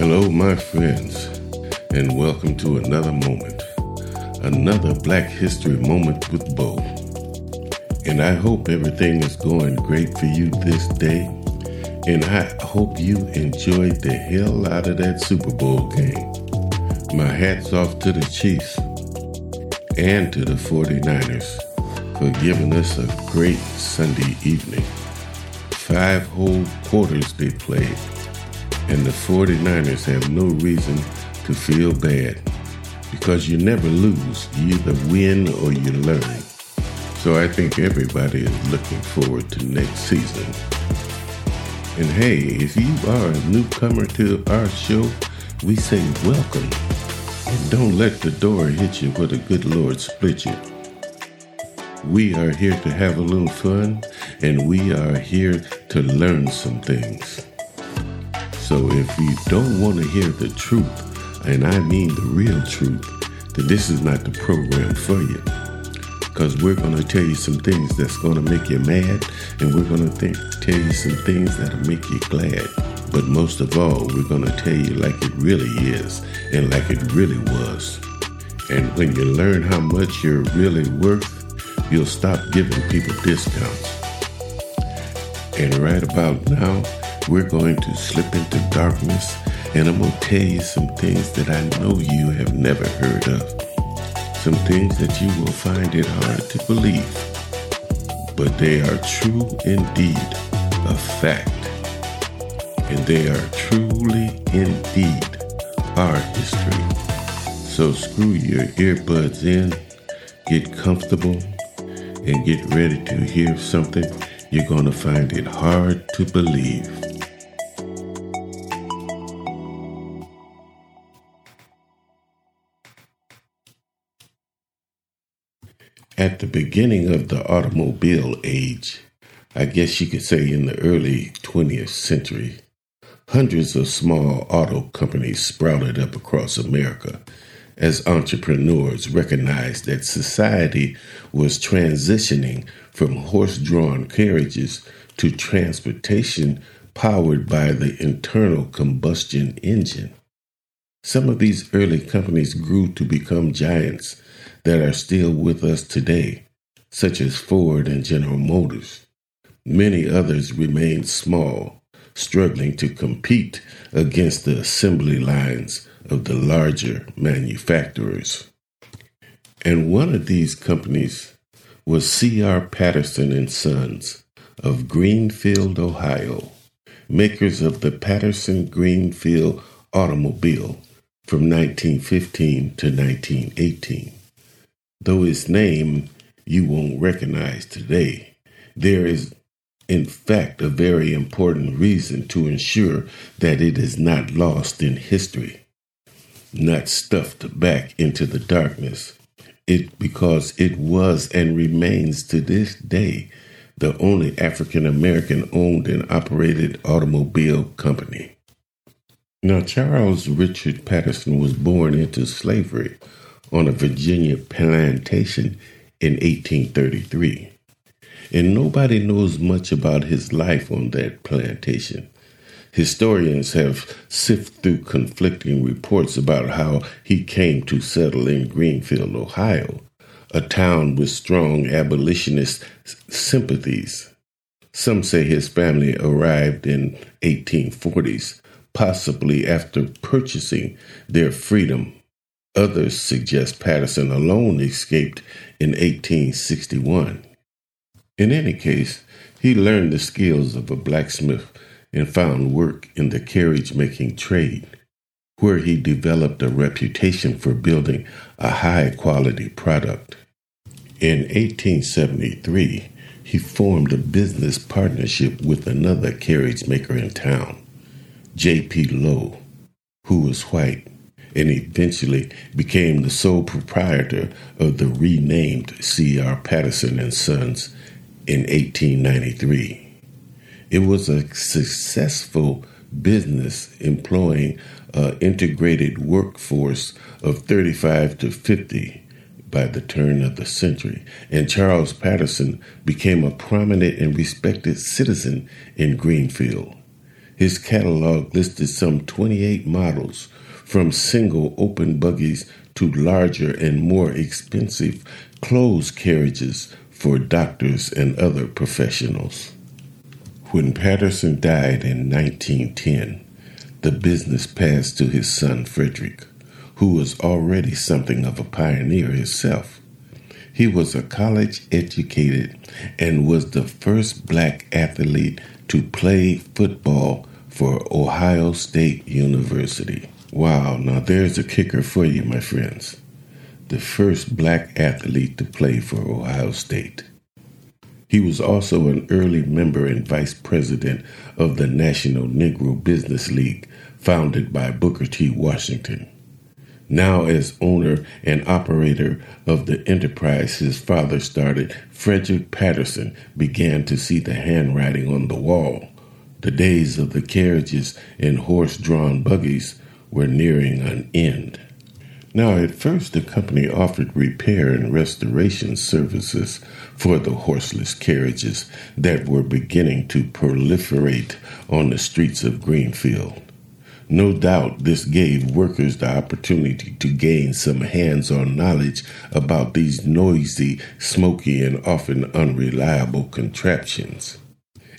Hello, my friends, and welcome to another moment, another Black History moment with Bo. And I hope everything is going great for you this day, and I hope you enjoyed the hell out of that Super Bowl game. My hat's off to the Chiefs and to the 49ers for giving us a great Sunday evening. Five whole quarters they played and the 49ers have no reason to feel bad because you never lose. You either win or you learn. So I think everybody is looking forward to next season. And hey, if you are a newcomer to our show, we say welcome. And don't let the door hit you where the good Lord split you. We are here to have a little fun, and we are here to learn some things. So if you don't want to hear the truth, and I mean the real truth, then this is not the program for you. Because we're going to tell you some things that's going to make you mad, and we're going to th- tell you some things that'll make you glad. But most of all, we're going to tell you like it really is and like it really was. And when you learn how much you're really worth, you'll stop giving people discounts. And right about now, we're going to slip into darkness and I'm going to tell you some things that I know you have never heard of. Some things that you will find it hard to believe, but they are true indeed, a fact. And they are truly indeed our history. So screw your earbuds in, get comfortable, and get ready to hear something you're going to find it hard to believe. At the beginning of the automobile age, I guess you could say in the early 20th century, hundreds of small auto companies sprouted up across America as entrepreneurs recognized that society was transitioning from horse drawn carriages to transportation powered by the internal combustion engine. Some of these early companies grew to become giants that are still with us today, such as Ford and General Motors. Many others remained small, struggling to compete against the assembly lines of the larger manufacturers. And one of these companies was C.R. Patterson and Sons of Greenfield, Ohio, makers of the Patterson Greenfield automobile from 1915 to 1918. Though its name you won't recognize today, there is in fact a very important reason to ensure that it is not lost in history, not stuffed back into the darkness. It because it was and remains to this day the only African American owned and operated automobile company. Now, Charles Richard Patterson was born into slavery on a Virginia plantation in 1833. And nobody knows much about his life on that plantation. Historians have sifted through conflicting reports about how he came to settle in Greenfield, Ohio, a town with strong abolitionist sympathies. Some say his family arrived in 1840s, possibly after purchasing their freedom Others suggest Patterson alone escaped in 1861. In any case, he learned the skills of a blacksmith and found work in the carriage making trade, where he developed a reputation for building a high quality product. In 1873, he formed a business partnership with another carriage maker in town, J.P. Lowe, who was white and eventually became the sole proprietor of the renamed C.R. Patterson and Sons in 1893. It was a successful business employing an integrated workforce of 35 to 50 by the turn of the century, and Charles Patterson became a prominent and respected citizen in Greenfield. His catalog listed some 28 models, from single open buggies to larger and more expensive closed carriages for doctors and other professionals. When Patterson died in 1910, the business passed to his son Frederick, who was already something of a pioneer himself. He was a college educated and was the first black athlete to play football for Ohio State University. Wow, now there's a kicker for you, my friends the first black athlete to play for Ohio State. He was also an early member and vice president of the National Negro Business League, founded by Booker T. Washington. Now, as owner and operator of the enterprise his father started, Frederick Patterson began to see the handwriting on the wall. The days of the carriages and horse drawn buggies were nearing an end. Now, at first, the company offered repair and restoration services for the horseless carriages that were beginning to proliferate on the streets of Greenfield. No doubt this gave workers the opportunity to gain some hands on knowledge about these noisy, smoky, and often unreliable contraptions.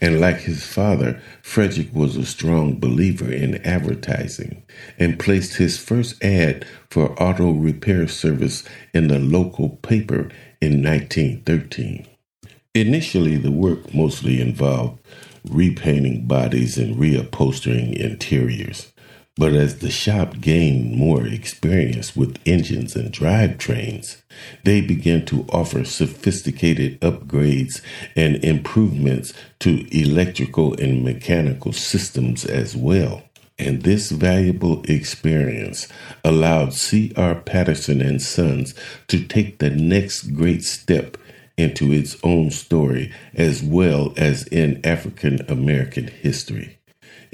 And like his father, Frederick was a strong believer in advertising and placed his first ad for auto repair service in the local paper in 1913. Initially, the work mostly involved repainting bodies and reupholstering interiors. But as the shop gained more experience with engines and drivetrains, they began to offer sophisticated upgrades and improvements to electrical and mechanical systems as well. And this valuable experience allowed C.R. Patterson and Sons to take the next great step into its own story as well as in African American history.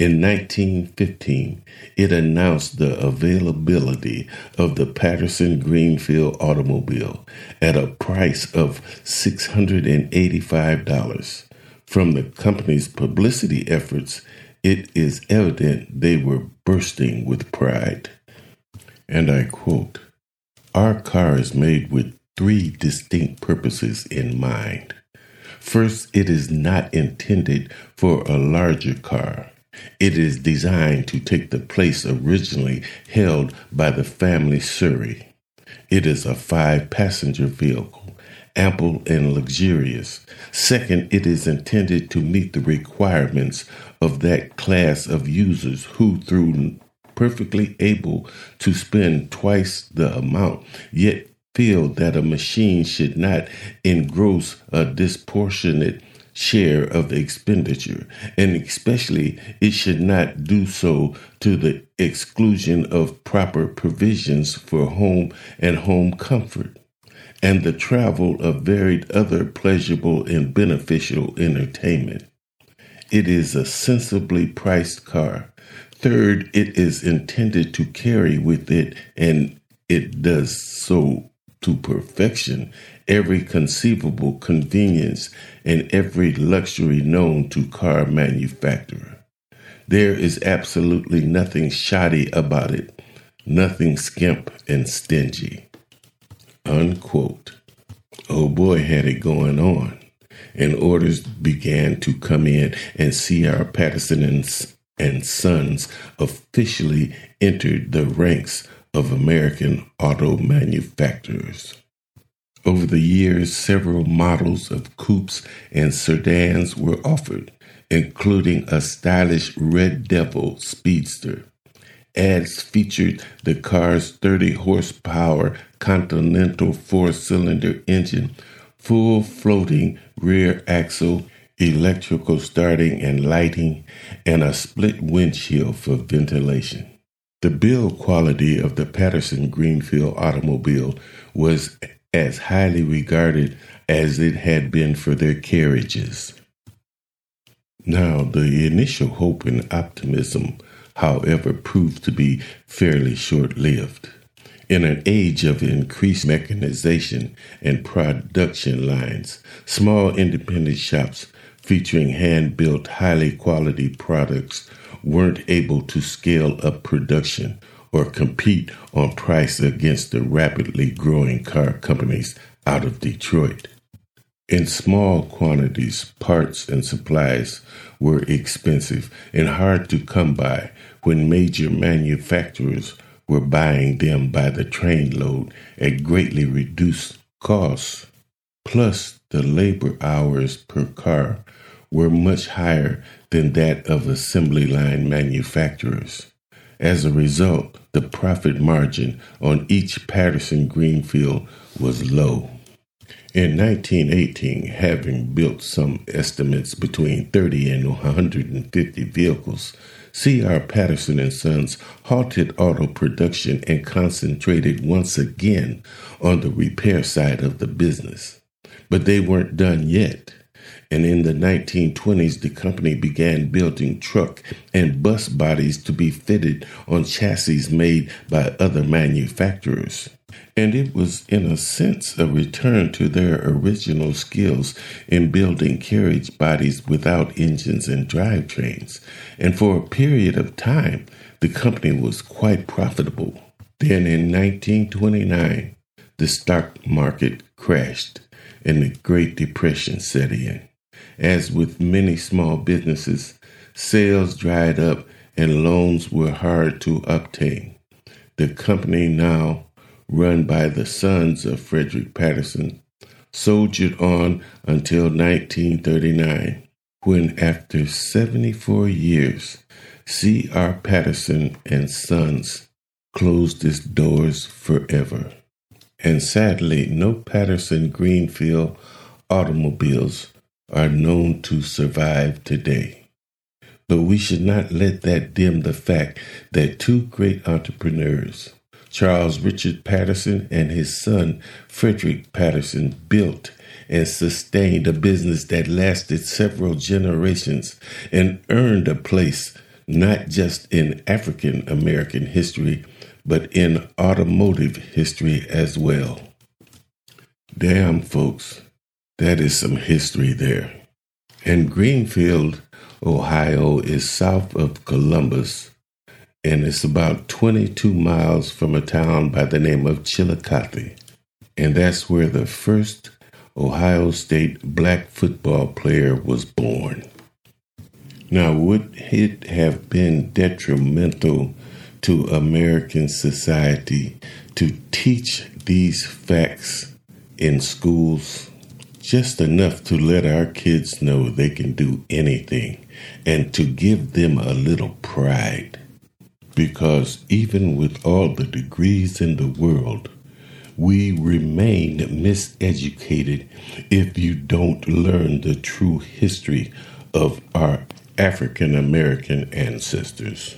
In 1915, it announced the availability of the Patterson Greenfield automobile at a price of $685. From the company's publicity efforts, it is evident they were bursting with pride. And I quote Our car is made with three distinct purposes in mind. First, it is not intended for a larger car. It is designed to take the place originally held by the family Surrey. It is a five passenger vehicle, ample and luxurious. Second, it is intended to meet the requirements of that class of users who, through perfectly able to spend twice the amount, yet feel that a machine should not engross a disproportionate share of the expenditure, and especially it should not do so to the exclusion of proper provisions for home and home comfort, and the travel of varied other pleasurable and beneficial entertainment. It is a sensibly priced car. Third, it is intended to carry with it, and it does so to perfection every conceivable convenience and every luxury known to car manufacturer. There is absolutely nothing shoddy about it, nothing skimp and stingy. Unquote. Oh boy, had it going on. And orders began to come in, and C.R. Patterson and, and Sons officially entered the ranks of American auto manufacturers. Over the years, several models of coupes and sedans were offered, including a stylish Red Devil Speedster. Ads featured the car's 30 horsepower Continental four cylinder engine, full floating rear axle, electrical starting and lighting, and a split windshield for ventilation. The build quality of the Patterson Greenfield automobile was as highly regarded as it had been for their carriages. Now, the initial hope and optimism, however, proved to be fairly short lived. In an age of increased mechanization and production lines, small independent shops featuring hand built, highly quality products weren't able to scale up production or compete on price against the rapidly growing car companies out of Detroit. In small quantities, parts and supplies were expensive and hard to come by when major manufacturers were buying them by the trainload at greatly reduced costs. Plus, the labor hours per car were much higher than that of assembly line manufacturers. As a result, the profit margin on each Patterson Greenfield was low. In 1918, having built some estimates between 30 and 150 vehicles, C.R. Patterson and Sons halted auto production and concentrated once again on the repair side of the business. But they weren't done yet and in the 1920s, the company began building truck and bus bodies to be fitted on chassis made by other manufacturers. And it was, in a sense, a return to their original skills in building carriage bodies without engines and drivetrains. And for a period of time, the company was quite profitable. Then in 1929, the stock market crashed and the Great Depression set in. As with many small businesses, sales dried up and loans were hard to obtain. The company, now run by the sons of Frederick Patterson, soldiered on until 1939, when, after 74 years, C.R. Patterson and Sons closed its doors forever. And sadly, no Patterson Greenfield automobiles are known to survive today. But we should not let that dim the fact that two great entrepreneurs, Charles Richard Patterson and his son Frederick Patterson, built and sustained a business that lasted several generations and earned a place not just in African American history, but in automotive history as well. Damn, folks, that is some history there. And Greenfield, Ohio is south of Columbus and it's about 22 miles from a town by the name of Chillicothe. And that's where the first Ohio State black football player was born. Now, would it have been detrimental to American society to teach these facts in schools? just enough to let our kids know they can do anything and to give them a little pride. Because even with all the degrees in the world, we remain miseducated if you don't learn the true history of our African American ancestors.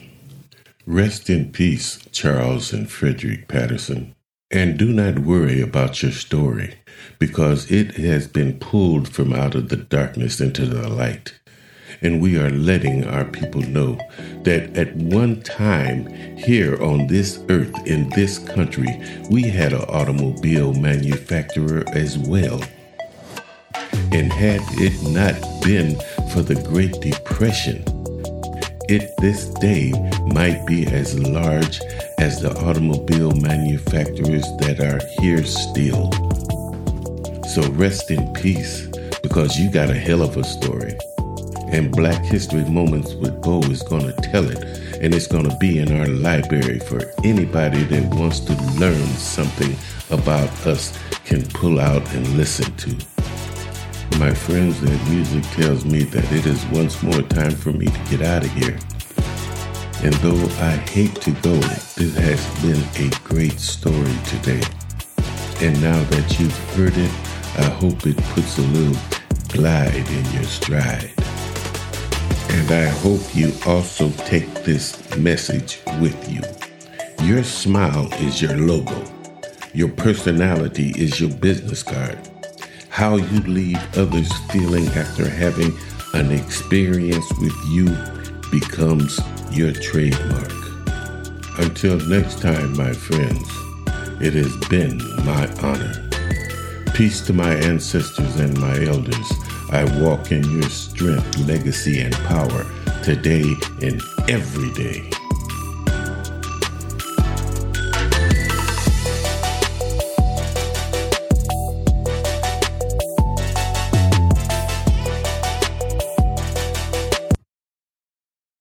Rest in peace, Charles and Frederick Patterson. And do not worry about your story, because it has been pulled from out of the darkness into the light. And we are letting our people know that at one time here on this earth, in this country, we had an automobile manufacturer as well. And had it not been for the Great Depression, it this day might be as large as the automobile manufacturers that are here still. So rest in peace because you got a hell of a story. And Black History Moments with Bo is going to tell it, and it's going to be in our library for anybody that wants to learn something about us can pull out and listen to. My friends, that music tells me that it is once more time for me to get out of here. And though I hate to go, this has been a great story today. And now that you've heard it, I hope it puts a little glide in your stride. And I hope you also take this message with you. Your smile is your logo. Your personality is your business card. How you leave others feeling after having An experience with you becomes your trademark. Until next time, my friends, it has been my honor. Peace to my ancestors and my elders. I walk in your strength, legacy, and power today and every day.